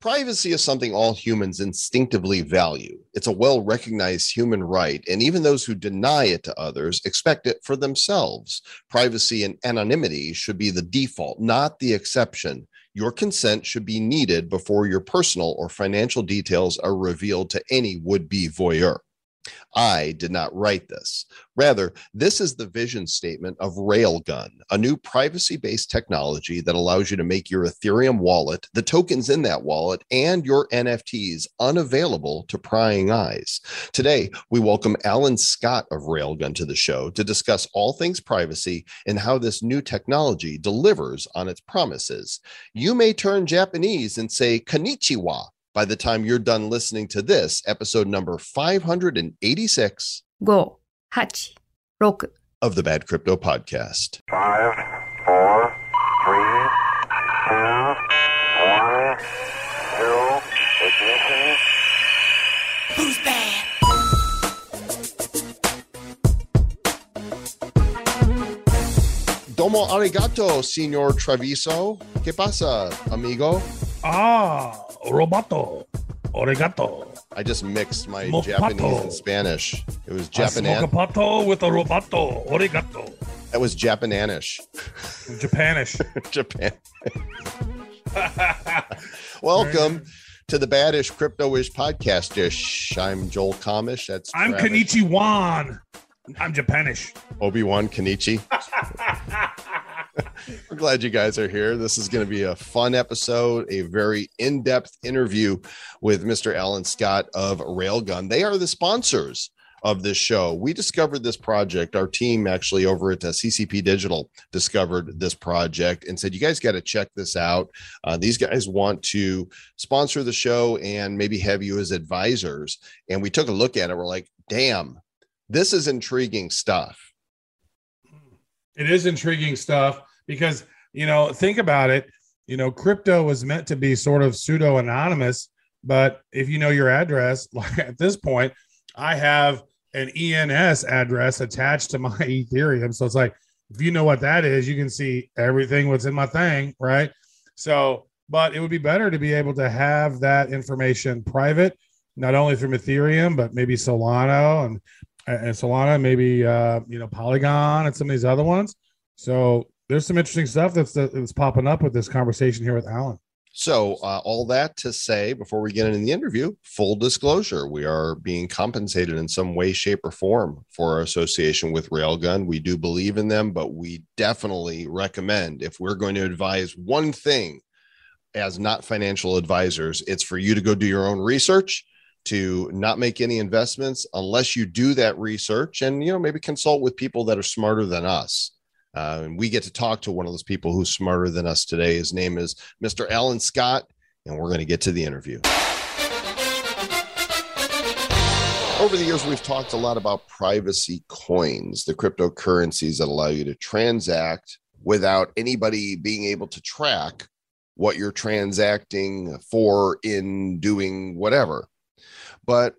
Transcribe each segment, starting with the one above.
Privacy is something all humans instinctively value. It's a well recognized human right, and even those who deny it to others expect it for themselves. Privacy and anonymity should be the default, not the exception. Your consent should be needed before your personal or financial details are revealed to any would be voyeur. I did not write this. Rather, this is the vision statement of Railgun, a new privacy based technology that allows you to make your Ethereum wallet, the tokens in that wallet, and your NFTs unavailable to prying eyes. Today, we welcome Alan Scott of Railgun to the show to discuss all things privacy and how this new technology delivers on its promises. You may turn Japanese and say konnichiwa by the time you're done listening to this, episode number 586 5、8、6of the Bad Crypto Podcast. Five, four, three, two, one, zero, ignition. Who's bad? Domo arigato, señor Treviso. ¿Qué pasa, amigo? Ah, roboto. Oregato. I just mixed my Mopato. Japanese and Spanish. It was Japanese. smoke pato with a roboto. Oregato. That was Japananish. Japanish. Japan. Welcome to the Badish Crypto-ish podcast dish. I'm Joel Kamish. That's I'm Travis. Kenichi Wan. I'm Japanish. Obi-Wan Kenichi. We're glad you guys are here. This is going to be a fun episode, a very in-depth interview with Mr. Alan Scott of Railgun. They are the sponsors of this show. We discovered this project. Our team actually over at uh, CCP Digital discovered this project and said, "You guys got to check this out. Uh, these guys want to sponsor the show and maybe have you as advisors." And we took a look at it. We're like, "Damn, this is intriguing stuff." It is intriguing stuff because, you know, think about it. You know, crypto was meant to be sort of pseudo anonymous, but if you know your address, like at this point, I have an ENS address attached to my Ethereum. So it's like, if you know what that is, you can see everything what's in my thing, right? So, but it would be better to be able to have that information private, not only from Ethereum, but maybe Solana and and Solana, maybe uh, you know Polygon and some of these other ones. So there's some interesting stuff that's that's popping up with this conversation here with Alan. So, uh, all that to say, before we get into the interview, full disclosure, we are being compensated in some way, shape, or form for our association with Railgun. We do believe in them, but we definitely recommend if we're going to advise one thing as not financial advisors, it's for you to go do your own research to not make any investments unless you do that research and you know maybe consult with people that are smarter than us uh, and we get to talk to one of those people who's smarter than us today. His name is Mr. Alan Scott, and we're going to get to the interview. Over the years, we've talked a lot about privacy coins, the cryptocurrencies that allow you to transact without anybody being able to track what you're transacting for in doing whatever. But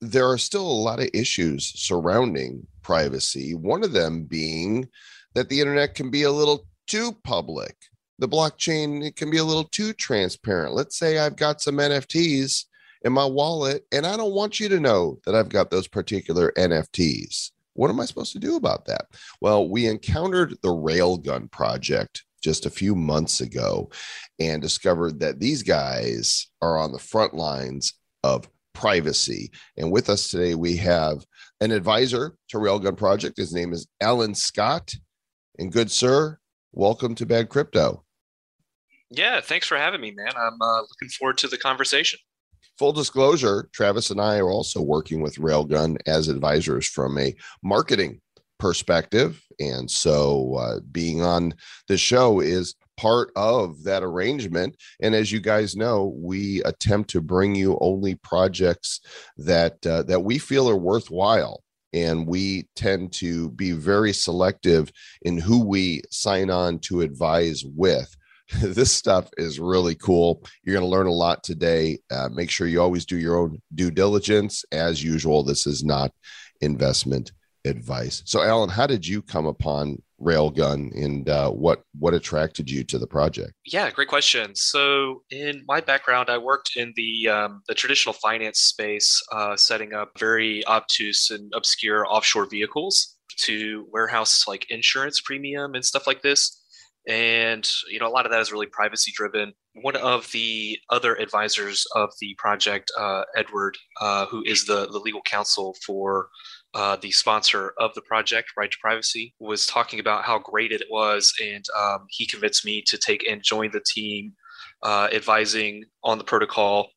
there are still a lot of issues surrounding privacy. One of them being that the internet can be a little too public. The blockchain it can be a little too transparent. Let's say I've got some NFTs in my wallet and I don't want you to know that I've got those particular NFTs. What am I supposed to do about that? Well, we encountered the Railgun project just a few months ago and discovered that these guys are on the front lines of privacy. And with us today, we have an advisor to Railgun Project. His name is Alan Scott. And good sir, welcome to Bad Crypto. Yeah, thanks for having me, man. I'm uh, looking forward to the conversation. Full disclosure, Travis and I are also working with Railgun as advisors from a marketing perspective. And so uh, being on the show is part of that arrangement. And as you guys know, we attempt to bring you only projects that uh, that we feel are worthwhile. And we tend to be very selective in who we sign on to advise with. this stuff is really cool. You're going to learn a lot today. Uh, make sure you always do your own due diligence. As usual, this is not investment advice. So, Alan, how did you come upon Railgun, and uh, what what attracted you to the project? Yeah, great question. So, in my background, I worked in the um, the traditional finance space, uh, setting up very obtuse and obscure offshore vehicles to warehouse like insurance premium and stuff like this. And you know, a lot of that is really privacy driven. One of the other advisors of the project, uh, Edward, uh, who is the the legal counsel for uh, the sponsor of the project, Right to Privacy, was talking about how great it was, and um, he convinced me to take and join the team, uh, advising on the protocol,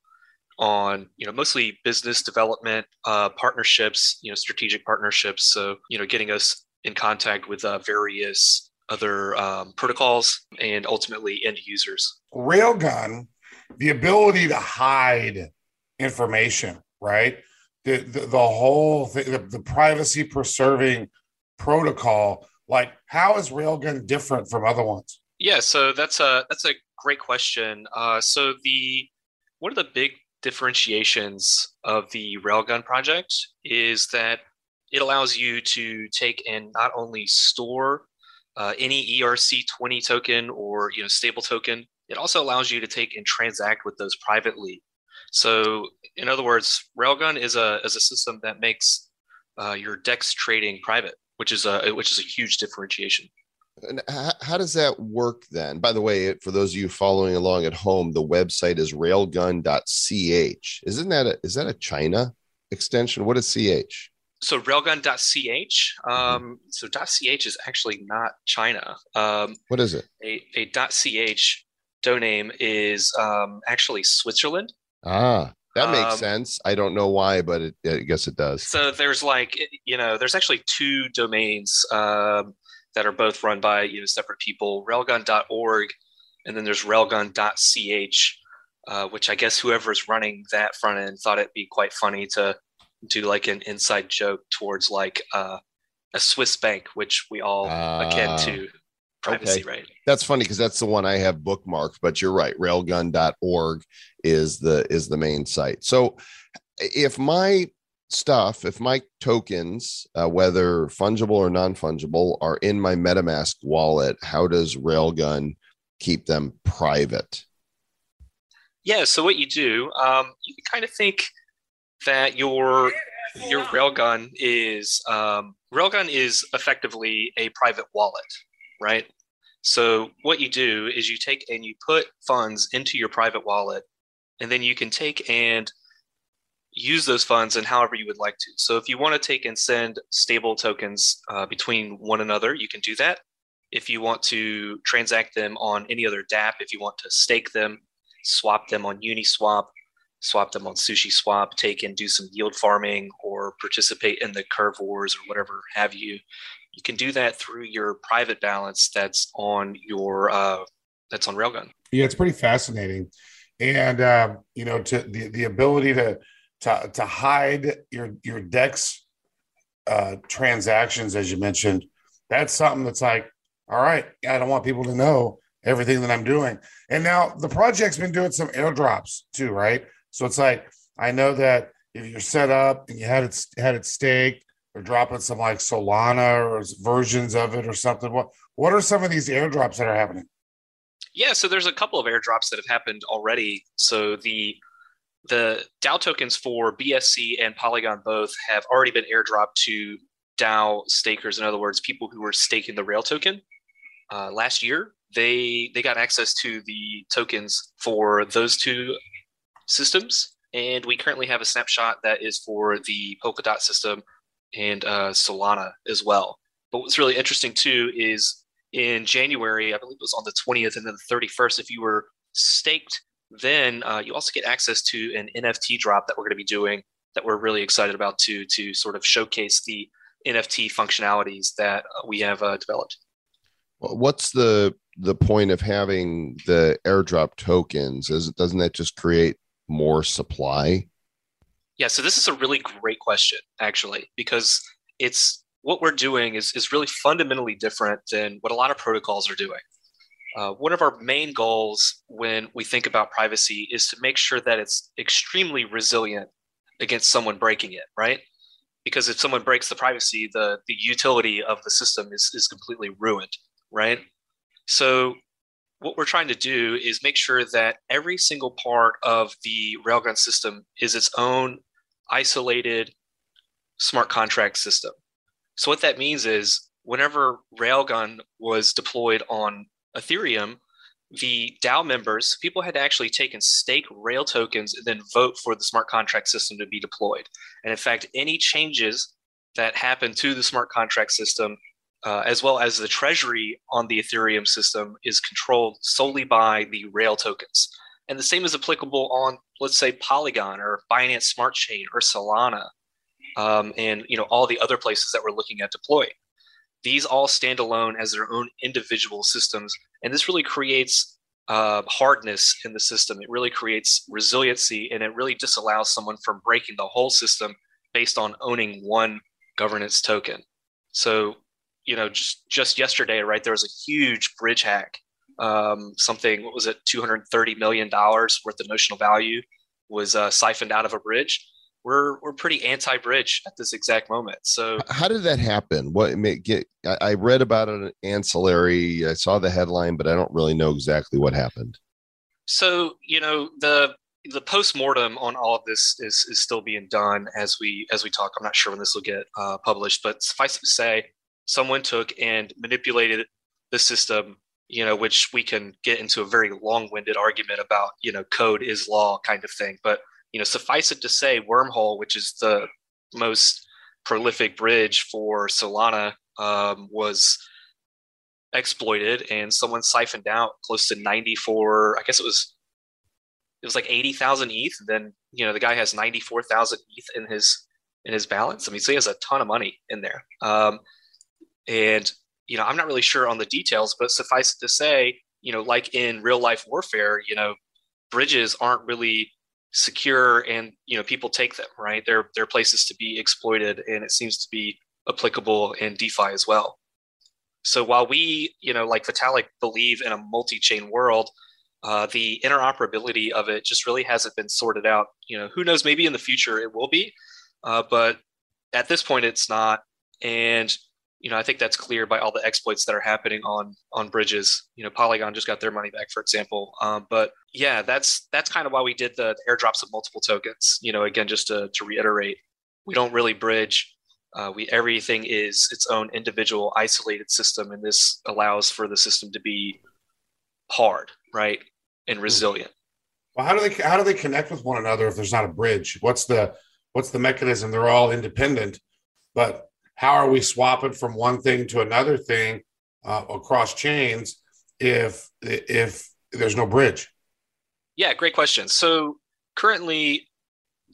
on you know mostly business development, uh, partnerships, you know strategic partnerships. So you know getting us in contact with uh, various other um, protocols and ultimately end users. Railgun, the ability to hide information, right? The the, the whole thing, the, the privacy preserving protocol. Like, how is Railgun different from other ones? Yeah, so that's a that's a great question. Uh, so the one of the big differentiations of the Railgun project is that it allows you to take and not only store uh, any ERC20 token or you know stable token, it also allows you to take and transact with those privately. So, in other words, Railgun is a is a system that makes uh, your DEX trading private, which is a which is a huge differentiation. And how, how does that work then? By the way, for those of you following along at home, the website is railgun.ch. Isn't that a, is that a China extension? What is ch? So railgun.ch. Um, so .ch is actually not China. Um, What is it? a, a .ch domain is um, actually Switzerland. Ah, that makes Um, sense. I don't know why, but it, I guess it does. So there's like you know there's actually two domains um, that are both run by you know separate people. Railgun.org, and then there's Railgun.ch, uh, which I guess whoever's running that front end thought it'd be quite funny to do like an inside joke towards like uh, a Swiss bank, which we all akin Ah, to privacy, okay. right? That's funny because that's the one I have bookmarked, but you're right. Railgun.org is the is the main site. So if my stuff, if my tokens, uh, whether fungible or non-fungible, are in my MetaMask wallet, how does Railgun keep them private? Yeah. So what you do, um, you can kind of think that your your railgun is um, railgun is effectively a private wallet, right? So what you do is you take and you put funds into your private wallet, and then you can take and use those funds in however you would like to. So if you want to take and send stable tokens uh, between one another, you can do that. If you want to transact them on any other DApp, if you want to stake them, swap them on Uniswap, swap them on Sushi Swap, take and do some yield farming or participate in the curve wars or whatever have you. You can do that through your private balance that's on your uh, that's on Railgun. Yeah, it's pretty fascinating, and um, you know, to the the ability to to to hide your your Dex uh, transactions, as you mentioned, that's something that's like, all right, I don't want people to know everything that I'm doing. And now the project's been doing some airdrops too, right? So it's like I know that if you're set up and you had it had it staked or dropping some like Solana or versions of it or something, what what are some of these airdrops that are happening? Yeah, so there's a couple of airdrops that have happened already. So the the DAO tokens for BSC and Polygon both have already been airdropped to DAO stakers. In other words, people who were staking the Rail token uh, last year. They they got access to the tokens for those two systems, and we currently have a snapshot that is for the Polkadot system and uh, Solana as well. But what's really interesting too is in January, I believe it was on the 20th and then the 31st, if you were staked, then uh, you also get access to an NFT drop that we're going to be doing that we're really excited about to to sort of showcase the NFT functionalities that we have uh, developed. Well, What's the the point of having the airdrop tokens? Is doesn't that just create more supply? Yeah, so this is a really great question, actually, because it's what we're doing is, is really fundamentally different than what a lot of protocols are doing. Uh, one of our main goals when we think about privacy is to make sure that it's extremely resilient against someone breaking it, right? because if someone breaks the privacy, the the utility of the system is is completely ruined, right? So what we're trying to do is make sure that every single part of the railgun system is its own isolated smart contract system. So what that means is whenever Railgun was deployed on Ethereum, the DAO members, people had to actually taken stake rail tokens and then vote for the smart contract system to be deployed. And in fact, any changes that happen to the smart contract system, uh, as well as the treasury on the Ethereum system, is controlled solely by the rail tokens. And the same is applicable on, let's say, Polygon or Binance Smart Chain or Solana, um, and you know all the other places that we're looking at deploying. These all stand alone as their own individual systems, and this really creates uh, hardness in the system. It really creates resiliency, and it really disallows someone from breaking the whole system based on owning one governance token. So, you know, just just yesterday, right, there was a huge bridge hack. Um, something, what was it, two hundred thirty million dollars worth of notional value was uh, siphoned out of a bridge we're we're pretty anti-bridge at this exact moment. So how did that happen? What get? I read about it ancillary. I saw the headline, but I don't really know exactly what happened. So you know the the post mortem on all of this is is still being done as we as we talk. I'm not sure when this will get uh, published, but suffice to say, someone took and manipulated the system. You know, which we can get into a very long-winded argument about. You know, code is law kind of thing, but you know, suffice it to say, Wormhole, which is the most prolific bridge for Solana, um, was exploited, and someone siphoned out close to 94. I guess it was it was like 80,000 ETH. Then you know the guy has 94,000 ETH in his in his balance. I mean, so he has a ton of money in there. Um, and you know, I'm not really sure on the details, but suffice it to say, you know, like in real life warfare, you know, bridges aren't really secure and you know people take them right? They're they're places to be exploited and it seems to be applicable in defi as well. So while we you know like vitalik believe in a multi-chain world uh, the interoperability of it just really hasn't been sorted out. You know who knows maybe in the future it will be uh, but at this point it's not. And you know, I think that's clear by all the exploits that are happening on on bridges. You know, Polygon just got their money back, for example. Um, but yeah, that's that's kind of why we did the, the airdrops of multiple tokens. You know, again, just to, to reiterate, we don't really bridge. Uh, we everything is its own individual isolated system, and this allows for the system to be hard, right, and hmm. resilient. Well, how do they how do they connect with one another if there's not a bridge? What's the what's the mechanism? They're all independent, but how are we swapping from one thing to another thing uh, across chains if if there's no bridge? Yeah, great question. So currently,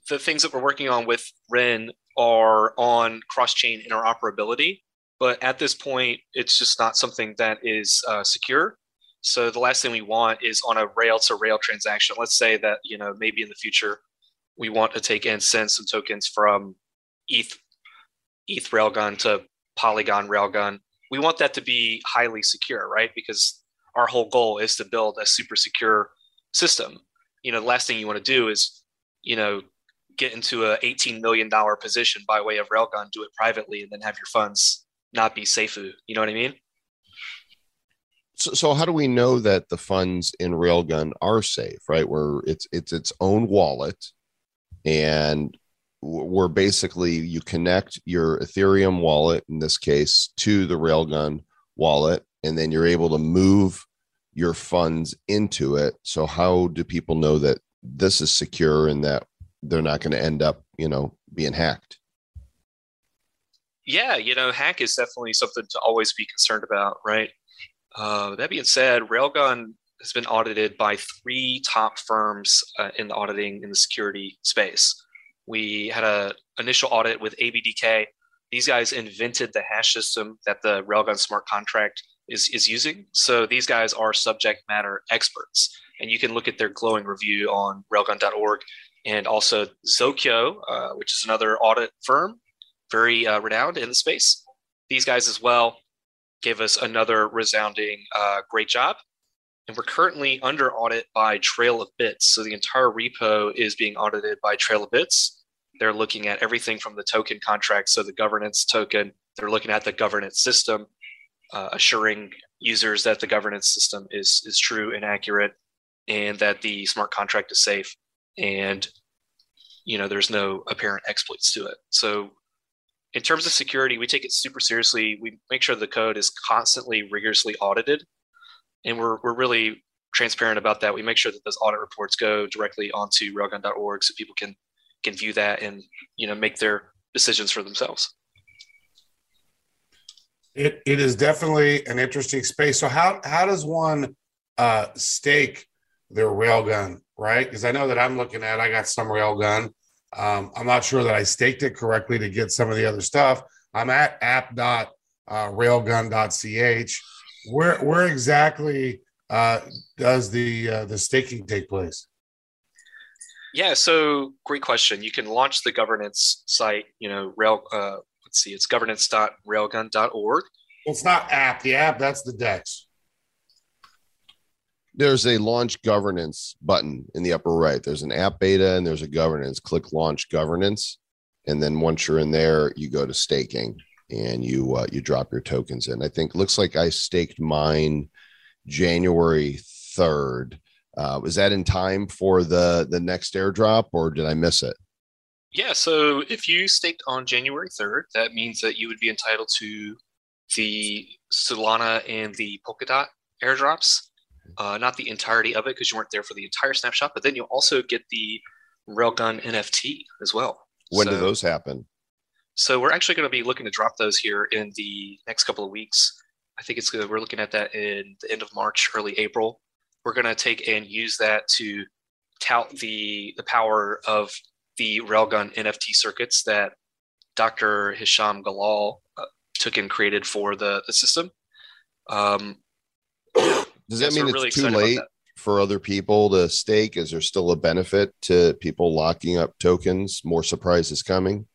the things that we're working on with Ren are on cross-chain interoperability, but at this point, it's just not something that is uh, secure. So the last thing we want is on a rail-to-rail transaction. Let's say that you know maybe in the future we want to take and send some tokens from ETH ETH Railgun to Polygon Railgun. We want that to be highly secure, right? Because our whole goal is to build a super secure system. You know, the last thing you want to do is, you know, get into a $18 million position by way of Railgun, do it privately, and then have your funds not be safe. You know what I mean? So, so how do we know that the funds in Railgun are safe, right? Where it's it's its own wallet and where basically you connect your Ethereum wallet, in this case, to the Railgun wallet, and then you're able to move your funds into it. So, how do people know that this is secure and that they're not going to end up, you know, being hacked? Yeah, you know, hack is definitely something to always be concerned about, right? Uh, that being said, Railgun has been audited by three top firms uh, in the auditing in the security space. We had a initial audit with ABDK. These guys invented the hash system that the Railgun smart contract is, is using. So these guys are subject matter experts. And you can look at their glowing review on railgun.org. And also Zokyo, uh, which is another audit firm, very uh, renowned in the space. These guys as well gave us another resounding uh, great job. And we're currently under audit by Trail of Bits. So the entire repo is being audited by Trail of Bits. they're looking at everything from the token contract, so the governance token. They're looking at the governance system, uh, assuring users that the governance system is is true and accurate, and that the smart contract is safe, and you know there's no apparent exploits to it. So, in terms of security, we take it super seriously. We make sure the code is constantly rigorously audited, and we're we're really transparent about that. We make sure that those audit reports go directly onto railgun.org so people can can view that and you know make their decisions for themselves. It it is definitely an interesting space. So how how does one uh stake their railgun, right? Because I know that I'm looking at I got some railgun. Um, I'm not sure that I staked it correctly to get some of the other stuff. I'm at app.railgun.ch. Where where exactly uh, does the uh, the staking take place? Yeah, so great question. You can launch the governance site, you know, rail uh, let's see, it's governance.railgun.org. It's not app. The app that's the Dex. There's a launch governance button in the upper right. There's an app beta and there's a governance. Click launch governance, and then once you're in there, you go to staking and you uh, you drop your tokens in. I think looks like I staked mine January third. Uh, was that in time for the the next airdrop, or did I miss it? Yeah, so if you staked on January 3rd, that means that you would be entitled to the Solana and the Polkadot airdrops. Uh, not the entirety of it because you weren't there for the entire snapshot, but then you'll also get the Railgun NFT as well. When so, do those happen? So we're actually going to be looking to drop those here in the next couple of weeks. I think it's good. We're looking at that in the end of March, early April. We're going to take and use that to tout the the power of the Railgun NFT circuits that Dr. Hisham Galal uh, took and created for the, the system. Um, Does that mean it's really too late for other people to stake? Is there still a benefit to people locking up tokens? More surprises coming?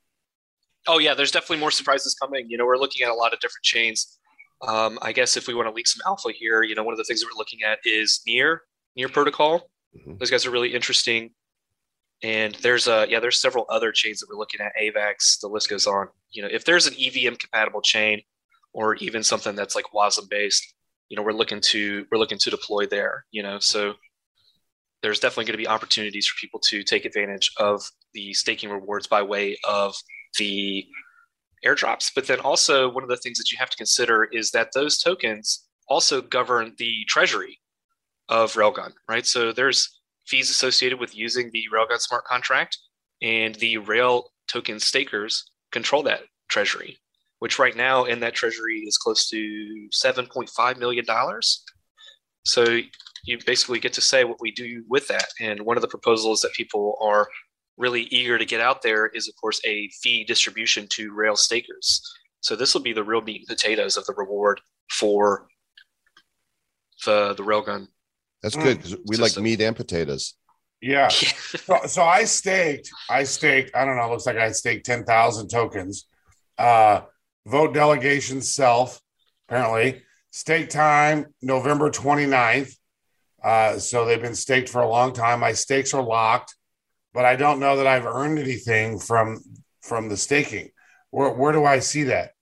Oh yeah, there's definitely more surprises coming. You know, we're looking at a lot of different chains. Um, I guess if we want to leak some alpha here, you know, one of the things that we're looking at is near near protocol. Mhm. Those guys are really interesting. And there's a yeah, there's several other chains that we're looking at. AVAX, the list goes on. You know, if there's an EVM compatible chain, or even something that's like WASM based, you know, we're looking to we're looking to deploy there. You know, so there's definitely going to be opportunities for people to take advantage of the staking rewards by way of the airdrops. But then also one of the things that you have to consider is that those tokens also govern the treasury of Railgun, right? So there's fees associated with using the Railgun smart contract, and the Rail token stakers control that treasury, which right now in that treasury is close to $7.5 million. So you basically get to say what we do with that. And one of the proposals that people are really eager to get out there is, of course, a fee distribution to Rail stakers. So this will be the real meat and potatoes of the reward for the the Railgun. That's Mm. good because we like meat and potatoes. Yeah. So, so I staked, I staked, I don't know, looks like I staked 10,000 tokens. Uh, vote delegation self, apparently. Stake time, November 29th. Uh, so they've been staked for a long time. My stakes are locked, but I don't know that I've earned anything from from the staking. Where, where do I see that?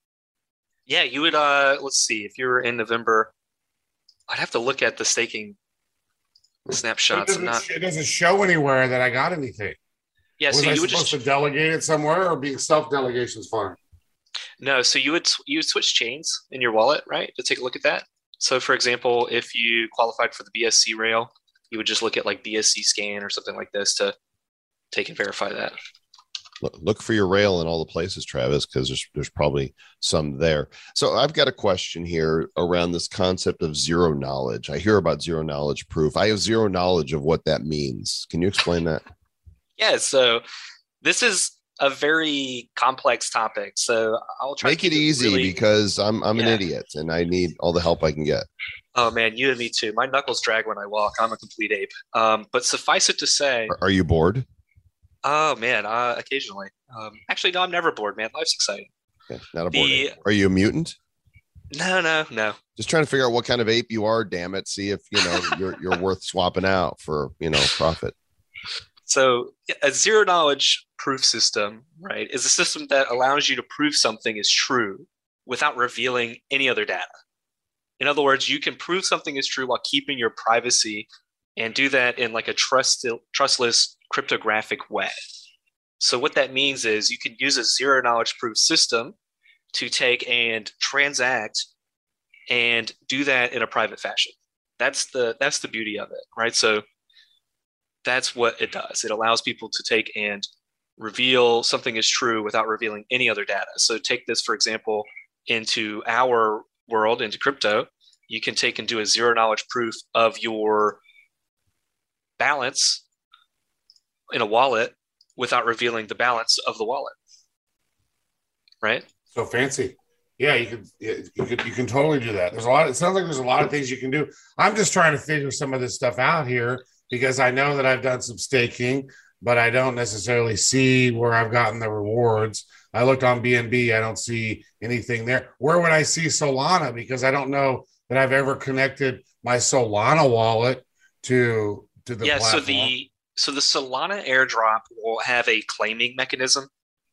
Yeah, you would. Uh, let's see. If you were in November, I'd have to look at the staking It snapshots. doesn't, Not it doesn't show anywhere that I got anything. yeah. Was So I you would supposed just to delegate it somewhere or being self delegation is fine? no. So you would you would switch chains in your wallet, right? To take a look at that. So, for example, if you qualified for the BSC rail, you would just look at like BSC scan or something like this to take and verify that. Look, look for your rail in all the places, Travis, because there's there's probably some there. So I've got a question here around this concept of zero knowledge. I hear about zero knowledge proof. I have zero knowledge of what that means. Can you explain that? Yeah. So this is a very complex topic. So I'll try. to Make it easy really- because I'm I'm an idiot and I need all the help I can get. Oh man, you and me too. My knuckles drag when I walk. I'm a complete ape. Um, but suffice it to say, Are, are you bored? Oh man, uh, occasionally. Um, actually, no, I'm never bored, man. Life's exciting. Not a bored. The- ape. Are you a mutant? No, no, no. Just trying to figure out what kind of ape you are. Damn it! See if you know you're you're worth swapping out for you know profit. So a zero knowledge proof system, right, is a system that allows you to prove something is true without revealing any other data. In other words, you can prove something is true while keeping your privacy and do that in like a trust, trustless cryptographic way. So what that means is you can use a zero knowledge proof system to take and transact and do that in a private fashion. That's the that's the beauty of it, right? So that's what it does. It allows people to take and reveal something is true without revealing any other data. So take this for example into our world into crypto, you can take and do a zero knowledge proof of your balance in a wallet without revealing the balance of the wallet. Right? So fancy. Yeah, you could, you could you can totally do that. There's a lot. It sounds like there's a lot of things you can do. I'm just trying to figure some of this stuff out here because I know that I've done some staking, but I don't necessarily see where I've gotten the rewards. I looked on BNB, I don't see anything there. Where would I see Solana? Because I don't know that I've ever connected my Solana wallet to to the yeah. Platform. So the so the Solana airdrop will have a claiming mechanism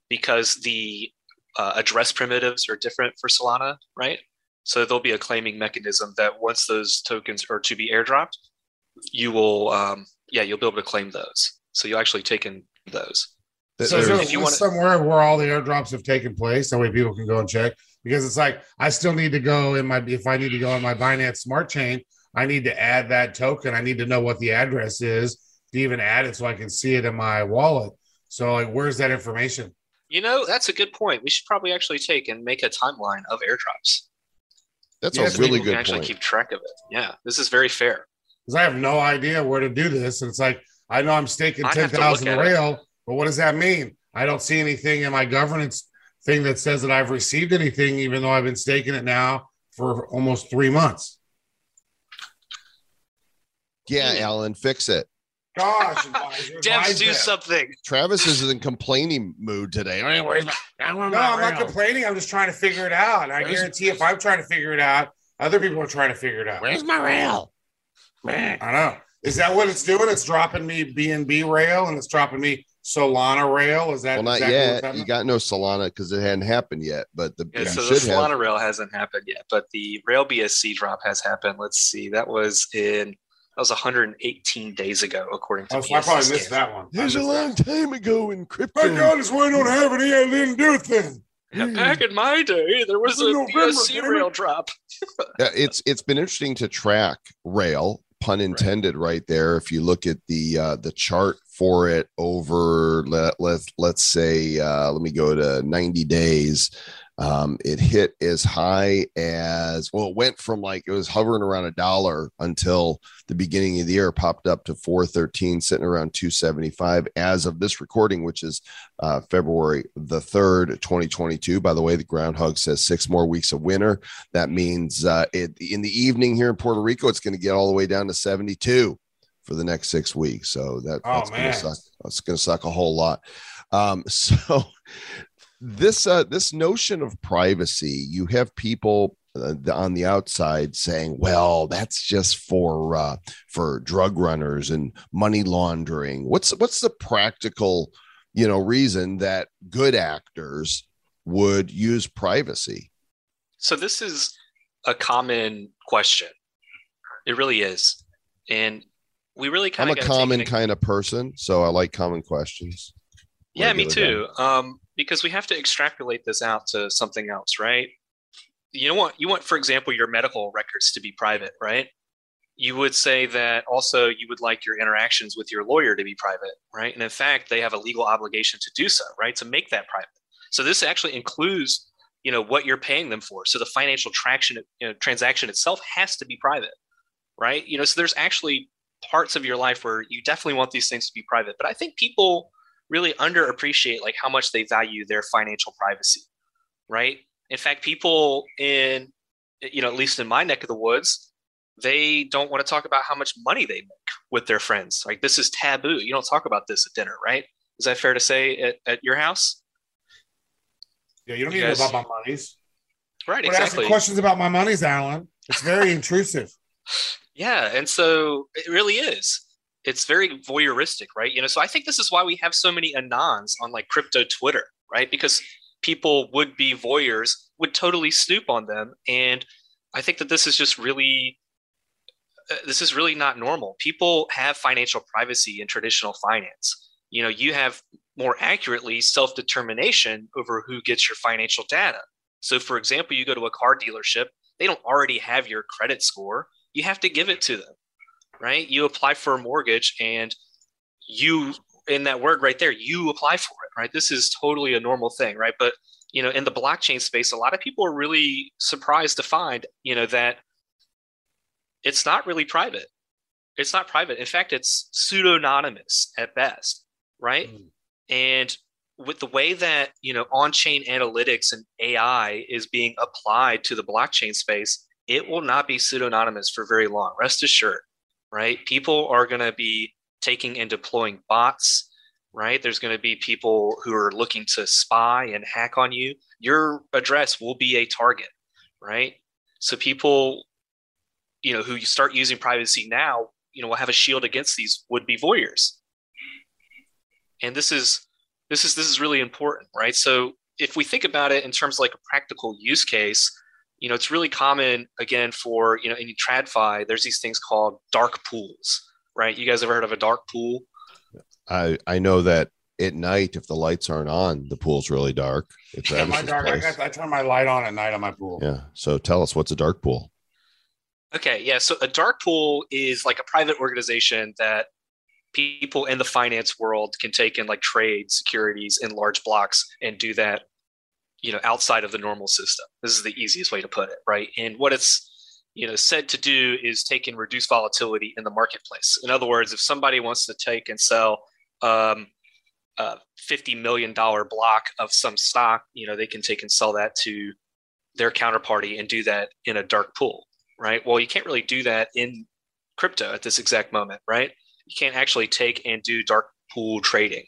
because the uh, address primitives are different for Solana, right? So there'll be a claiming mechanism that once those tokens are to be airdropped, you will, um, yeah, you'll be able to claim those. So you'll actually take in those. So is there if you wanna- somewhere where all the airdrops have taken place, that way people can go and check. Because it's like I still need to go in my if I need to go on my Binance Smart Chain, I need to add that token. I need to know what the address is to even add it so I can see it in my wallet. So like, where's that information? You know, that's a good point. We should probably actually take and make a timeline of airdrops. That's Yes, a really People can good actually point. keep track of it. Yeah, this is very fair. Because I have no idea where to do this, and it's like I know I'm staking I'd ten have to look thousand at it. rail, but what does that mean? I don't see anything in my governance thing that says that I've received anything, even though I've been staking it now for almost three months. Yeah, Hmm. Alan, fix it. Gosh, advisor, Devs, do them. something. Travis is in complaining mood today. I mean, where's my- I want No, I'm not complaining. I'm just trying to figure it out. And I Where's- guarantee if I'm trying to figure it out, other people are trying to figure it out. Where's my rail? Man, I know. Is that what it's doing? It's dropping me BNB rail and it's dropping me Solana rail. Is that Well, not exactly yet. happening? You got no Solana because it hadn't happened yet. But the Yeah, you so the should have. Solana rail hasn't happened yet, but the Rail BSC drop has happened. Let's see, that was in that was 118 days ago, according to Oh, so I probably missed scans. that one. It was I a missed long that. time ago in crypto. My God, this why I don't have any. I didn't do a thing. Yeah, Back in my day, there was a It was November, BSC rail drop. Yeah, it's it's been interesting to track rail pun intended right there if you look at the uh the chart for it over let, let let's say uh let me go to 90 days um it hit as high as well it went from like it was hovering around a dollar until the beginning of the year popped up to 413 sitting around 275 as of this recording which is uh february the 3rd 2022 by the way the groundhog says six more weeks of winter that means uh, it, in the evening here in Puerto Rico, it's going to get all the way down to 72 for the next six weeks. So that, Oh, that's going to suck. That's going to suck a whole lot. Um, so this uh, this notion of privacy, you have people uh, on the outside saying, "Well, that's just for uh, for drug runners and money laundering." What's what's the practical, you know, reason that good actors would use privacy? So this is a common question. It really is, and we really kind I'm of a common kind of person, so I like common questions. Yeah, me too. Um, because we have to extrapolate this out to something else, right? You know what? You want, for example, your medical records to be private, right? You would say that also you would like your interactions with your lawyer to be private, right? And in fact, they have a legal obligation to do so, right? To make that private. So this actually includes, you know, what you're paying them for. So the financial traction, you know, transaction itself has to be private, right? You know, so there's actually parts of your life where you definitely want these things to be private. But I think people really underappreciate like how much they value their financial privacy right in fact people in you know at least in my neck of the woods they don't want to talk about how much money they make with their friends like this is taboo you don't talk about this at dinner right is that fair to say at, at your house Yeah, you don't You need to know about my monies. right But exactly asking questions about my monies, Alan. It's very intrusive. Yeah, and so it really is. It's very voyeuristic, right? You know, so I think this is why we have so many anons on like crypto Twitter, right? Because people would be voyeurs, would totally snoop on them, and I think that this is just really uh, this is really not normal. People have financial privacy in traditional finance. You know, you have more accurately self determination over who gets your financial data. So, for example, you go to a car dealership, they don't already have your credit score. You have to give it to them, right? You apply for a mortgage and you, in that word right there, you apply for it, right? This is totally a normal thing, right? But, you know, in the blockchain space, a lot of people are really surprised to find, you know, that it's not really private. It's not private. In fact, it's pseudonymous at best, right? Mm. And with the way that you know on-chain analytics and AI is being applied to the blockchain space, it will not be pseudonymous for very long. Rest assured, right? People are going to be taking and deploying bots, right? There's going to be people who are looking to spy and hack on you. Your address will be a target, right? So people, you know, who you start using privacy now, you know, will have a shield against these would-be voyeurs. And this is this is this is really important, right? So if we think about it in terms of like a practical use case, you know, it's really common again for you know in TradFi, there's these things called dark pools, right? You guys ever heard of a dark pool? I I know that at night if the lights aren't on, the pool's really dark. It's Yeah, my Travis's dark, I, place. got, I turn my light on at night on my pool. Yeah. So tell us what's a dark pool? Okay, yeah. So a dark pool is like a private organization that people in the finance world can take and like trade securities in large blocks and do that, you know, outside of the normal system. This is the easiest way to put it, right? And what it's you know said to do is take and reduce volatility in the marketplace. In other words, if somebody wants to take and sell um, a fifty million dollar block of some stock, you know, they can take and sell that to their counterparty and do that in a dark pool right? Well, you can't really do that in crypto at this exact moment, right? You can't actually take and do dark pool trading.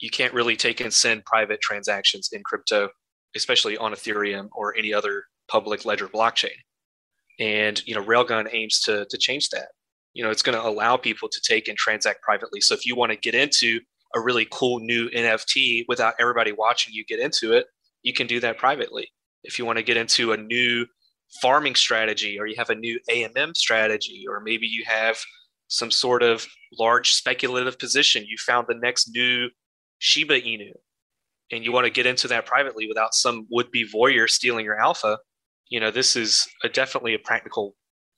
You can't really take and send private transactions in crypto, especially on Ethereum or any other public ledger blockchain. And you know, Railgun aims to to change that. You know, it's going to allow people to take and transact privately. So if you want to get into a really cool new NFT without everybody watching you get into it, you can do that privately. If you want to get into a new farming strategy or you have a new AMM strategy or maybe you have some sort of large speculative position you found the next new Shiba Inu and you want to get into that privately without some would-be voyeur stealing your alpha you know this is a, definitely a practical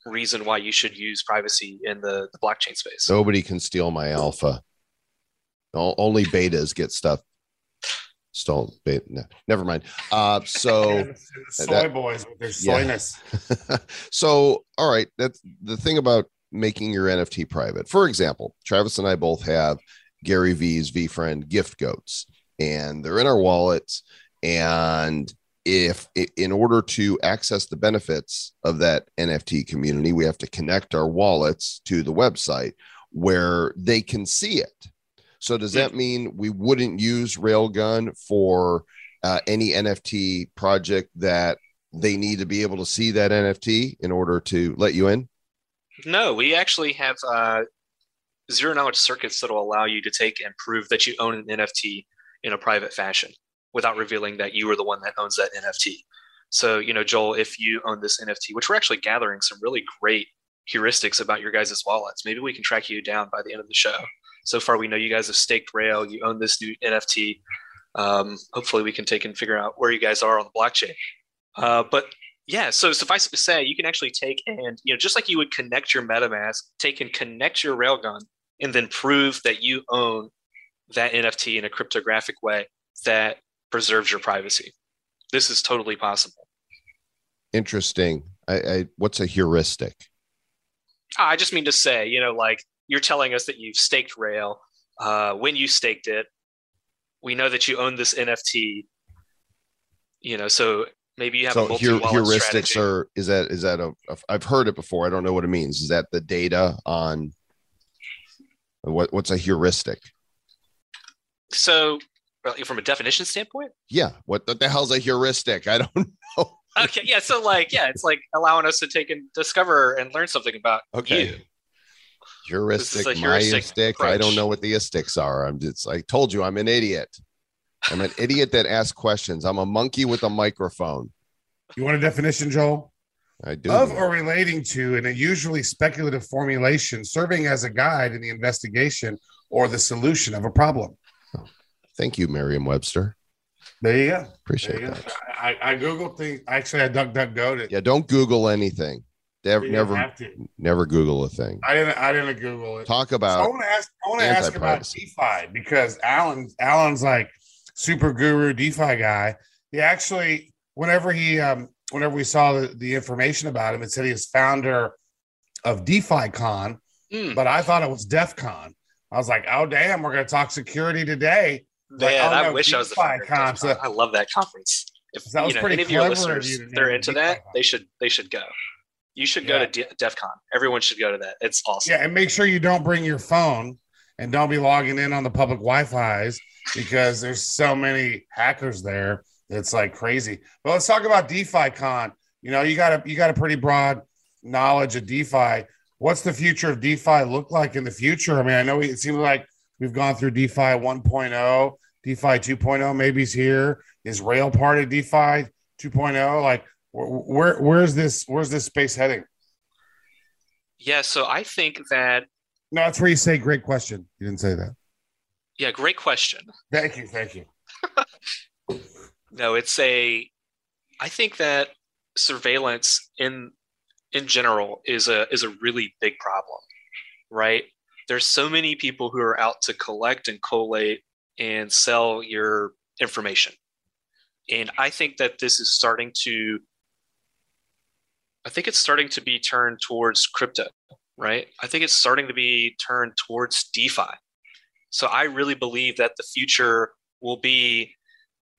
reason why you should use privacy in the, the blockchain space Nobody can steal my alpha. O- Only betas get stuff stolen. Beta, no, never mind. Uh, so. Soy that- boys with their Yeah. soyness. so all right that's the thing about making your nft private for example travis and i both have gary v's VeeFriend gift goats and they're in our wallets and if in order to access the benefits of that nft community we have to connect our wallets to the website where they can see it so does that mean we wouldn't use railgun for uh, any nft project that they need to be able to see that NFT in order to let you in? No, we actually have uh, zero knowledge circuits that will allow you to take and prove that you own an NFT in a private fashion without revealing that you are the one that owns that NFT. So, you know, Joel, if you own this NFT, which we're actually gathering some really great heuristics about your guys' wallets, maybe we can track you down by the end of the show. So far, we know you guys have staked Rail, you own this new NFT. Um, hopefully, we can take and figure out where you guys are on the blockchain. Uh, but yeah, so suffice it to say, you can actually take and, you know, just like you would connect your MetaMask, take and connect your Railgun and then prove that you own that NFT in a cryptographic way that preserves your privacy. This is totally possible. Interesting. I, I what's a heuristic? Ah, I just mean to say, you know, like you're telling us that you've staked Rail. Uh, when you staked it, we know that you own this NFT. You know, so maybe you have a So multi wallet heuristics strategy. are is that is that a a I've heard it before. I don't know what it means. Is that the data on what what's a heuristic? So from a definition standpoint. Yeah. What the, the hell's a heuristic? I don't know. Okay, yeah. So like, yeah, it's like allowing us to take and discover and learn something about Okay. you. heuristic, a heuristic myistic. I don't know what the istics are. I'm just I told you I'm an idiot. I'm an idiot that asks questions. I'm a monkey with a microphone. You want a definition, Joel? I do. Of or relating to, an a usually speculative formulation, serving as a guide in the investigation or the solution of a problem. Thank you, Merriam-Webster. There you go. Appreciate you go. that. I, I Googled things. Actually, I duck duck go to. Yeah, don't Google anything. Never, You didn't never, have to. never Google a thing. I didn't. I didn't Google it. Talk So I about want to ask. I want to ask about anti-privacy. DeFi because Alan. Alan's like super guru DeFi guy. He actually, whenever he, um, whenever we saw the, the information about him, it said he is founder of DeFi Con, Hmm. but I thought it was DEF Con. I was like, oh damn, we're gonna talk security today. Like, Man, oh, I wish I was the founder of DEF CON. concept. I love that conference. If That was you know, pretty any of your listeners you they're into that, they should they should go. You should go Yeah. to De- DEF CON. Everyone should go to that. It's awesome. Yeah, and make sure you don't bring your phone and don't be logging in on the public Wi-Fi's because there's so many hackers there. It's like crazy. But let's talk about DeFi Con. You know, you got a you got a pretty broad knowledge of DeFi. What's the future of DeFi look like in the future? I mean, I know it seems like we've gone through DeFi 1.0, DeFi 2.0 maybe is here. Is Rail part of DeFi 2.0? Like where, where where's this where's this space heading? Yeah, so I think that No, that's where you say great question. You didn't say that. yeah, great question. Thank you, thank you. No, it's a I think that surveillance in in general is a is a really big problem, right? There's so many people who are out to collect and collate and sell your information. And I think that this is starting to I think it's starting to be turned towards crypto, right? I think it's starting to be turned towards DeFi. So I really believe that the future will be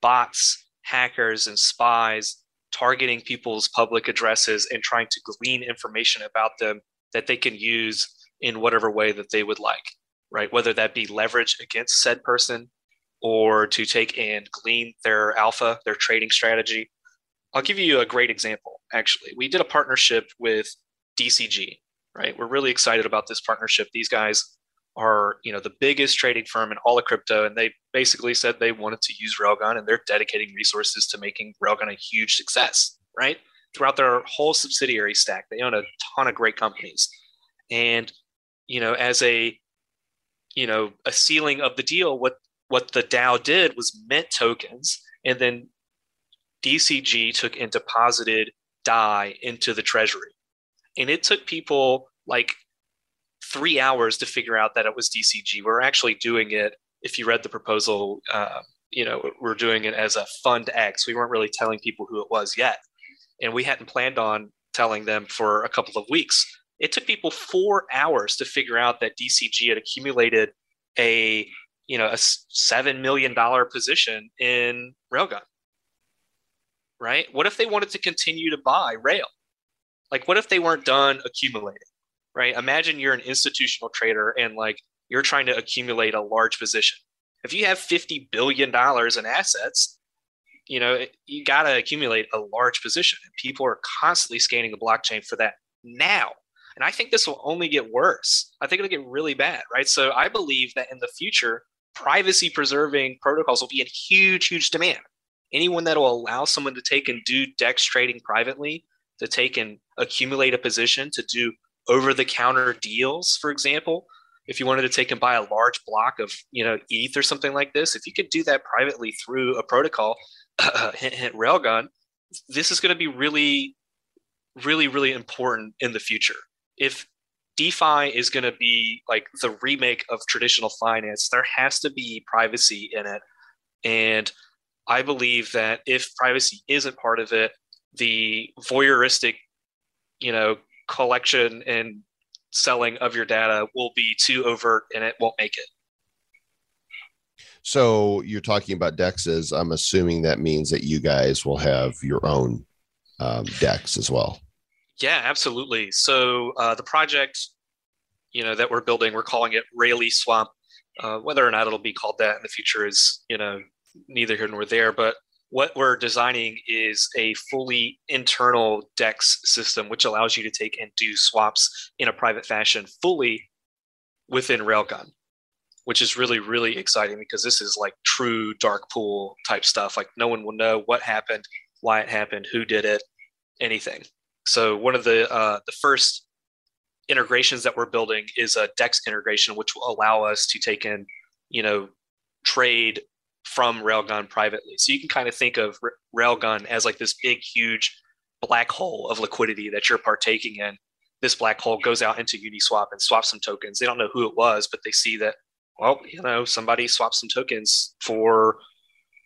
bots, hackers, and spies targeting people's public addresses and trying to glean information about them that they can use in whatever way that they would like, right? Whether that be leverage against said person or to take and glean their alpha, their trading strategy. I'll give you a great example, actually. We did a partnership with DCG, right? We're really excited about this partnership. These guys are you know the biggest trading firm in all of crypto and they basically said they wanted to use railgun and they're dedicating resources to making railgun a huge success right throughout their whole subsidiary stack they own a ton of great companies and you know as a you know a sealing of the deal what what the dao did was mint tokens and then dcg took and deposited dai into the treasury and it took people like three hours to figure out that it was DCG. We're actually doing it. If you read the proposal, uh, you know we're doing it as a fund X. We weren't really telling people who it was yet, and we hadn't planned on telling them for a couple of weeks. It took people four hours to figure out that DCG had accumulated a you know a seven million dollar position in Railgun. Right? What if they wanted to continue to buy Rail? Like, what if they weren't done accumulating? right? Imagine you're an institutional trader and like you're trying to accumulate a large position. If you have $50 billion in assets, you know, you got to accumulate a large position. And people are constantly scanning the blockchain for that now. And I think this will only get worse. I think it'll get really bad, right? So I believe that in the future, privacy preserving protocols will be in huge, huge demand. Anyone that will allow someone to take and do DEX trading privately, to take and accumulate a position, to do over the counter deals, for example, if you wanted to take and buy a large block of, you know, ETH or something like this, if you could do that privately through a protocol, hint, hint, Railgun, this is going to be really, really, really important in the future. If DeFi is going to be like the remake of traditional finance, there has to be privacy in it. And I believe that if privacy isn't part of it, the voyeuristic, you know, collection and selling of your data will be too overt and it won't make it. So you're talking about dexes. I'm assuming that means that you guys will have your own um, as well. Yeah, absolutely. So uh, the project, you know, that we're building, we're calling it Rayleigh Swamp. Uh, whether or not it'll be called that in the future is, you know, neither here nor there. But what we're designing is a fully internal DEX system, which allows you to take and do swaps in a private fashion fully within Railgun, which is really, really exciting because this is like true dark pool type stuff. Like no one will know what happened, why it happened, who did it, anything. So one of the uh, the first integrations that we're building is a Dex integration, which will allow us to take in, you know, trade from Railgun privately. So you can kind of think of Railgun as like this big, huge black hole of liquidity that you're partaking in. This black hole goes out into Uniswap and swaps some tokens. They don't know who it was, but they see that, well, you know, somebody swapped some tokens for,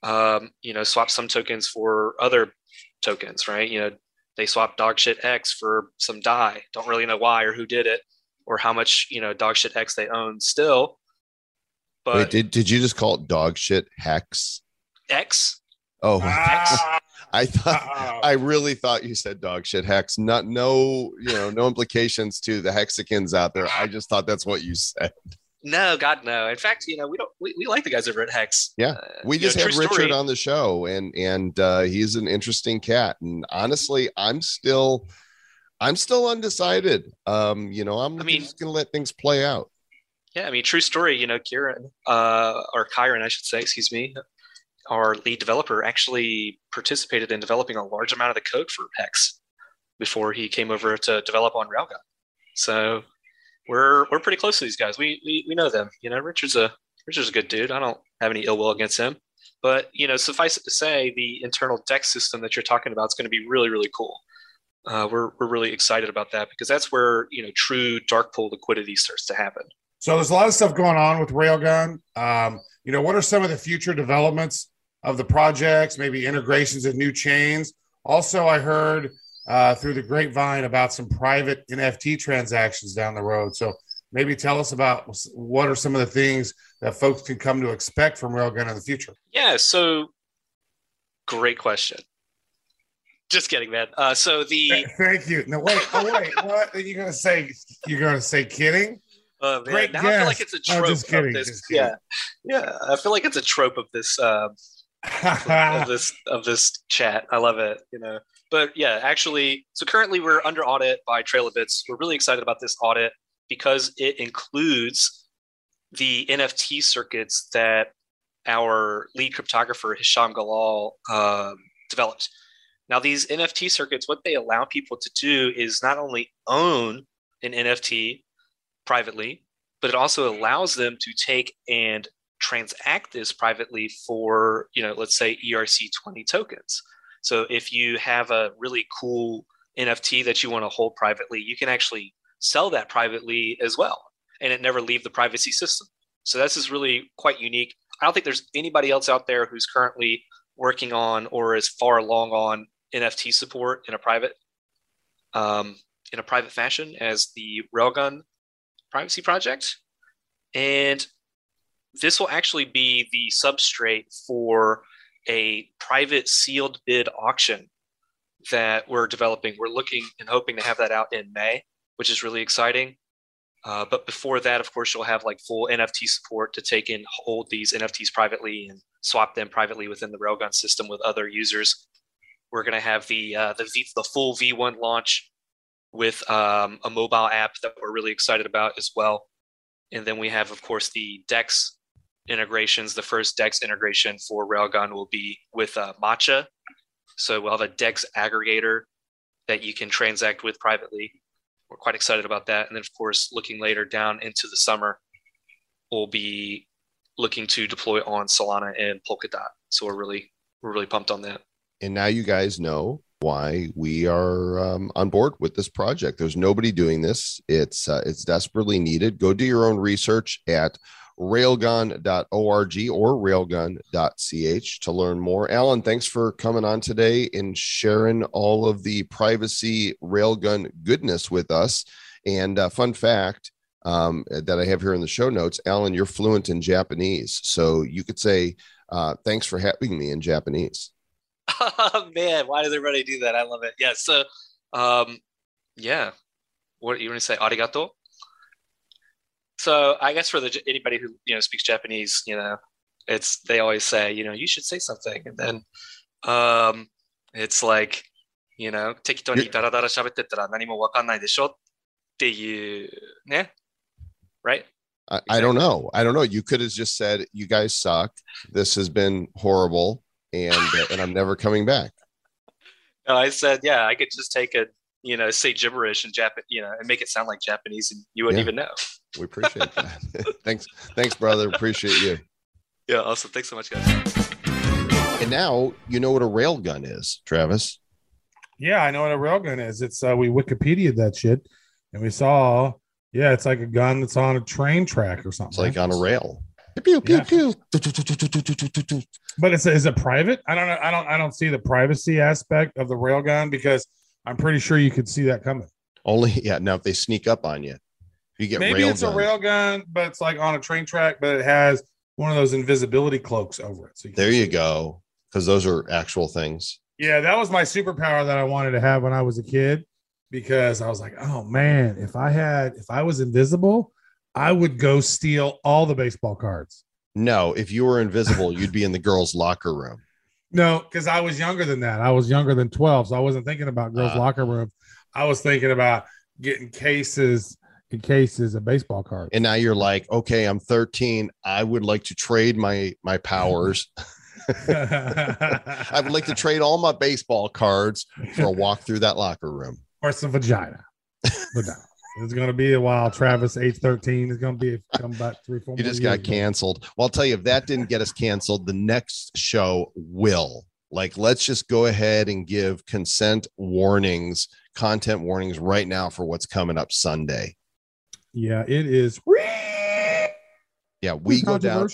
um, you know, swap some tokens for other tokens, right? You know, they swapped dogshit X for some DAI. Don't really know why or who did it or how much, you know, dogshit X they own still. But Wait, did, did you just call it dog shit hex? X, Oh, Ah, I thought uh-oh. I really thought you said dog shit hex. Not no, you know, no implications to the hexicans out there. I just thought that's what you said. No, God, no. In fact, you know, we don't, we, we like the guys over at Hex. Yeah, Uh, We you know, just had Richard story. on the show, and and uh, he's an interesting cat. And honestly, I'm still, I'm still undecided. Um, you know, I'm I mean- just gonna let things play out. Yeah, I mean, true story. You know, Kieran, uh, or Kyron, I should say, excuse me, our lead developer actually participated in developing a large amount of the code for Hex before he came over to develop on Railgun. So we're we're pretty close to these guys. We we, we know them. You know, Richard's a Richard's a good dude. I don't have any ill will against him. But you know, suffice it to say, the internal DEX system that you're talking about is going to be really really cool. Uh, we're we're really excited about that because that's where you know true dark pool liquidity starts to happen. So there's a lot of stuff going on with Railgun. Um, you know, what are some of the future developments of the projects? Maybe integrations of new chains. Also, I heard uh, through the grapevine about some private NFT transactions down the road. So maybe tell us about what are some of the things that folks can come to expect from Railgun in the future. Yeah, so great question. Just kidding, man. Uh, so the Thank you. No, wait, oh wait, what are you gonna say? You're gonna say kidding? uh, man, Great now I feel like it's a No, trope just kidding, of this. Yeah, yeah. I feel like it's a trope of this uh, of this of this chat. I love it. You know, but yeah, actually, so currently we're under audit by Trail of Bits. We're really excited about this audit because it includes the NFT circuits that our lead cryptographer Hisham Galal um, developed. Now, these NFT circuits, what they allow people to do is not only own an NFT privately, but it also allows them to take and transact this privately for, you know, let's say ERC20 tokens. So if you have a really cool NFT that you want to hold privately, you can actually sell that privately as well, and it never leave the privacy system. So this is really quite unique. I don't think there's anybody else out there who's currently working on or is far along on NFT support in a private um, in a private fashion as the Railgun privacy project. And this will actually be the substrate for a private sealed bid auction that we're developing. We're looking and hoping to have that out in May, which is really exciting. Uh, but before that, of course, you'll have like full NFT support to take and hold these NFTs privately and swap them privately within the Railgun system with other users. We're going to have the uh, the v, the full V1 launch with um, a mobile app that we're really excited about as well. And then we have, of course, the Dex integrations. The first Dex integration for Railgun will be with uh, Matcha. So we'll have a Dex aggregator that you can transact with privately. We're quite excited about that. And then, of course, looking later down into the summer, we'll be looking to deploy on Solana and Polkadot. So we're really we're really pumped on that. And now you guys know why we are um, on board with this project. There's nobody doing this. It's uh, it's desperately needed. Go do your own research at railgun.org or railgun.ch to learn more. Alan, thanks for coming on today and sharing all of the privacy railgun goodness with us. And uh, fun fact um, that I have here in the show notes, Alan, you're fluent in Japanese, so you could say uh, thanks for having me in Japanese. Oh man, why does everybody do that? I love it. Yeah. So, um, yeah. What you want to say? Arigato so I guess for the anybody who you know speaks Japanese, you know, it's they always say, you know, you should say something, and then um, it's like, you know, 適当にダラダラ喋ってたら何もわかんないでしょっていうね、right? I, exactly. I don't know. I don't know. You could have just said, "You guys suck. This has been horrible, and uh, and I'm never coming back." No, I said, "Yeah, I could just take a you know say gibberish in Japan, you know, and make it sound like Japanese, and you wouldn't yeah. even know." We appreciate that. thanks, thanks, brother. Appreciate you. Yeah, awesome. Thanks so much, guys. And now you know what a railgun is, Travis. Yeah, I know what a railgun is. It's uh, we Wikipedia that shit, and we saw. Yeah, it's like a gun that's on a train track or something. It's like on a rail. Pew pew Yeah. pew. But it's is it private? I don't know. I don't. I don't see the privacy aspect of the railgun because I'm pretty sure you could see that coming. Only yeah. Now if they sneak up on you, if you get Maybe rail it's a guns, railgun, but it's like on a train track, but it has one of those invisibility cloaks over it. So There you go. Because those are actual things. Yeah, that was my superpower that I wanted to have when I was a kid because I was like, oh man, if I had, if I was invisible, I would go steal all the baseball cards. No, if you were invisible, you'd be in the girls' locker room. No, because I was younger than that. I was younger than 12. So I wasn't thinking about girls' Ah. locker room. I was thinking about getting cases and is a baseball card. And now you're like, okay, I'm 13. I would like to trade my my powers. I would like to trade all my baseball cards for a walk through that locker room. or some vagina. vagina. It's going to be a while. Travis, age 13, is going to be come back three, four You just got years. canceled. Well, I'll tell you, if that didn't get us canceled, the next show will. Like, let's just go ahead and give consent warnings, content warnings right now for what's coming up Sunday. Yeah, it is. Yeah, we go down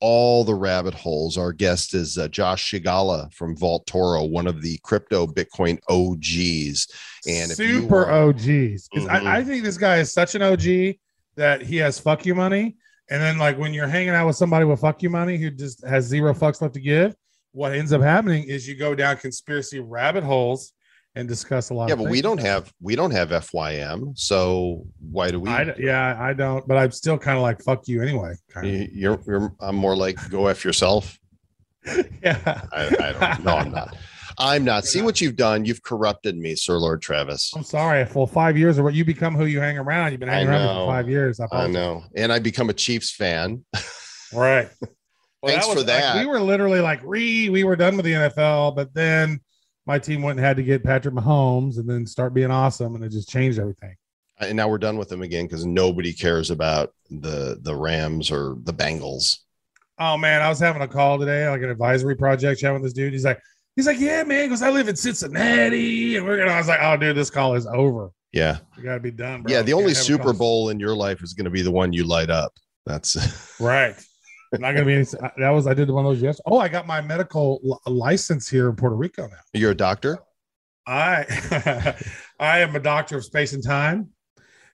all the rabbit holes. Our guest is uh, Josh Scigala from Vaultoro, one of the crypto Bitcoin OGs. And if you super want- OGs. Mhm. I, I think this guy is such an OG that he has fuck you money. And then, like, when you're hanging out with somebody with fuck you money who just has zero fucks left to give, what ends up happening is you go down conspiracy rabbit holes and discuss a lot yeah, but we don't have we don't have FYM, so why do we? I, yeah, I don't, but I'm still kind of like fuck you anyway. Kind You- You're, you're I'm more like go f yourself. Yeah. I, I don't. No, I'm not. I'm not. See what you've done. You've corrupted me, Sir Lord Travis. I'm sorry. For five years or what you become who you hang around. You've been hanging around for five years. I, I know, and I become a Chiefs fan. Right. Thanks for like, that. we were literally like, re, we were done with the NFL, but then my team went and had to get Patrick Mahomes and then start being awesome, and it just changed everything. And now we're done with them again because nobody cares about the the Rams or the Bengals. Oh man, I was having a call today, like an advisory project, chatting with this dude. He's like, he's like, yeah, man, because I live in Cincinnati, and we're gonna. I was like, oh, dude, this call is over. Yeah, We gotta be done, bro. yeah. The only Super. Bowl in your life is going to be the one you light up. That's right? Not gonna be. Any, that was I did one of those yesterday. Oh, I got my medical li- license here in Puerto Rico now. you're a doctor. I I am a doctor of space and time,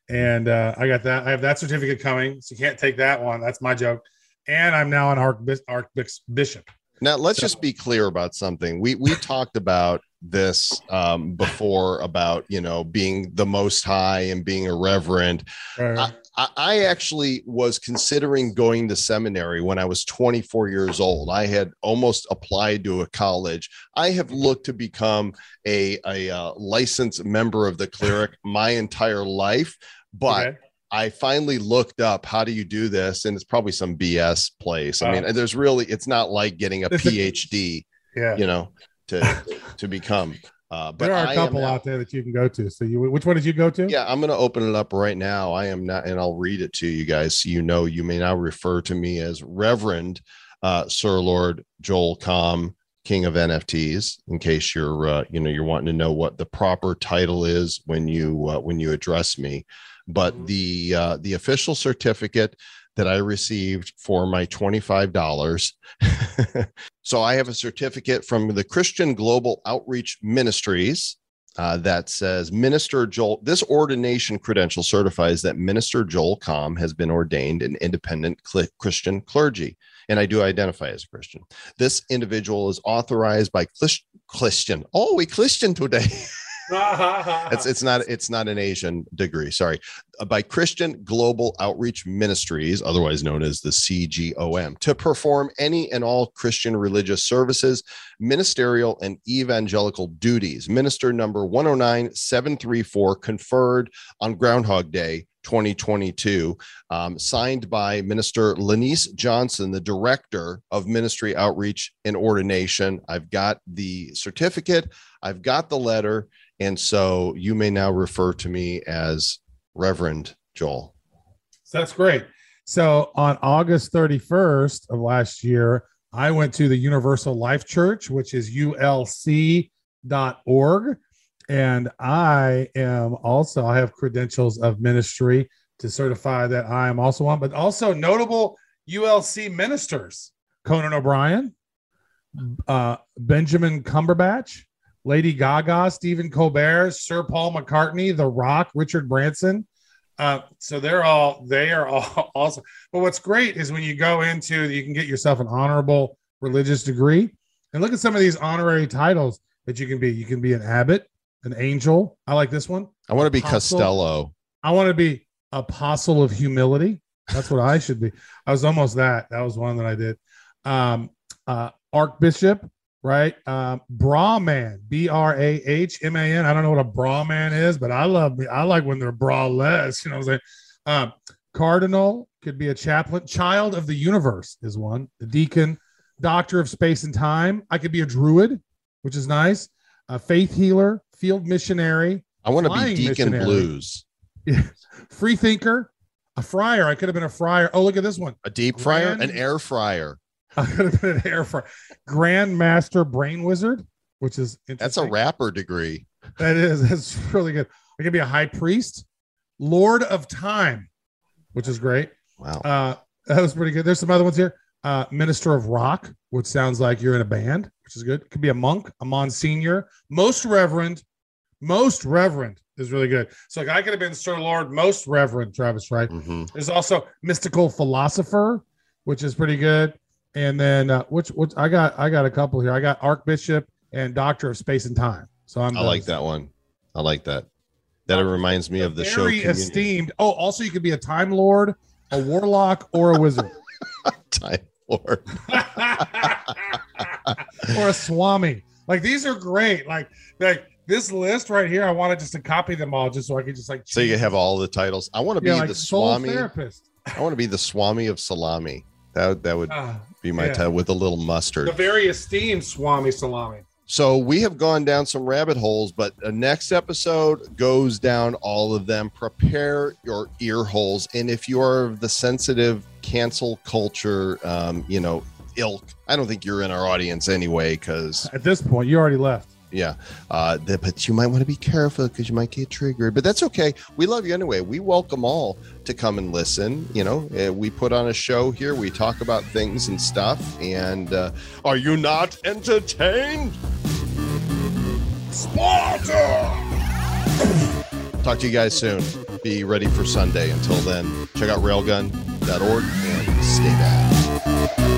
and uh, I got that. I have that certificate coming, so you can't take that one. That's my joke. And I'm now an archbis- archbishop. Now let's So- just be clear about something. We we talked about this um, before about you know being the most high and being irreverent. Right. I, I actually was considering going to seminary when I was 24 years old. I had almost applied to a college. I have looked to become a, a uh, licensed member of the cleric my entire life, but Okay. I finally looked up how do you do this, and it's probably some BS place. I mean, there's really it's not like getting a PhD, yeah. you know, to to become. Uh, but there are I a am couple out there that you can go to. So you, which one did you go to? yeah, I'm going to open it up right now. I am not, and I'll read it to you guys. So you know, you may now refer to me as Reverend uh, Sir Lord Joel Comm, King of NFTs. In case you're, uh, you know, you're wanting to know what the proper title is when you uh, when you address me. But the uh, the official certificate that I received for my twenty five dollars. so I have a certificate from the Christian Global Outreach Ministries uh, that says Minister Joel. This ordination credential certifies that Minister Joel Comm has been ordained an independent cl- Christian clergy, and I do identify as a Christian. This individual is authorized by Chris- Christian. Oh, we Christian today. it's it's not it's not an Asian degree. Sorry, Uh, by Christian Global Outreach Ministries, otherwise known as the CGOM, to perform any and all Christian religious services, ministerial and evangelical duties. Minister number 109734 conferred on Groundhog Day, 2022, um, signed by Minister Lenice Johnson, the Director of Ministry Outreach and Ordination. I've got the certificate, I've got the letter, and so you may now refer to me as Reverend Joel. That's great. So on August 31st of last year, I went to the Universal Life Church, which is ulc.org. And I am also, I have credentials of ministry to certify that I am also one, but also notable ULC ministers Conan O'Brien, uh, Benjamin Cumberbatch, Lady Gaga, Stephen Colbert, Sir Paul McCartney, The Rock, Richard Branson. Uh, so they're all they are all awesome. But what's great is when you go into you can get yourself an honorable religious degree, and look at some of these honorary titles that you can be. You can be an abbot, an angel. I like this one. I want to be Apostle. Costello. I want to be apostle of humility. That's what I should be. I was almost that. That was one that I did. Um, uh, Archbishop, right? Um, bra man, B R A H M A N. I don't know what a bra man is, but I love me. I like when they're braless. You know what I'm saying? Um, Cardinal could be a chaplain. Child of the universe is one. The deacon, doctor of space and time. I could be a druid, which is nice. A faith healer, field missionary, I want to be Deacon missionary. Blues. free thinker, a friar. I could have been a friar. Oh, look at this one. A deep fryer, an air fryer. I could have been an air friar. Grand Master Brain Wizard, which is That's a rapper degree. That is. That's really good. I could be a high priest, Lord of Time, which is great. Wow. Uh, that was pretty good. There's some other ones here. Uh, Minister of Rock, which sounds like you're in a band, which is good. Could be a monk, a Monsignor, Most Reverend, Most Reverend is really good. So like I could have been Sir Lord Most Reverend Travis, right? hmm There's also mystical philosopher, which is pretty good. And then uh, which which I got I got a couple here. I got Archbishop and Doctor of Space and Time. So I'm I like that one. I like that. That reminds me of the show. very esteemed. Oh, also you could be a Time Lord, a Warlock, or a Wizard, Time Lord. or a Swami. Like these are great. Like like this list right here. I wanted just to copy them all, just so I could just like So you have all the titles. I want to be yeah, like the Swami. therapist. I want to be the Swami of salami. That that would Ah, be my yeah. title with a little mustard. the very esteemed Swami Salami. So we have gone down some rabbit holes, but the next episode goes down all of them. Prepare your ear holes, and if you are the sensitive cancel culture, um, you know, ilk, I don't think you're in our audience anyway, because At this point, you already left. Yeah, uh, the, but you might want to be careful because you might get triggered. But that's okay. We love you anyway. We welcome all to come and listen. You know, uh, we put on a show here. We talk about things and stuff. And uh, are you not entertained? Sparta! Talk to you guys soon. Be ready for Sunday. Until then, check out railgun.org and stay back.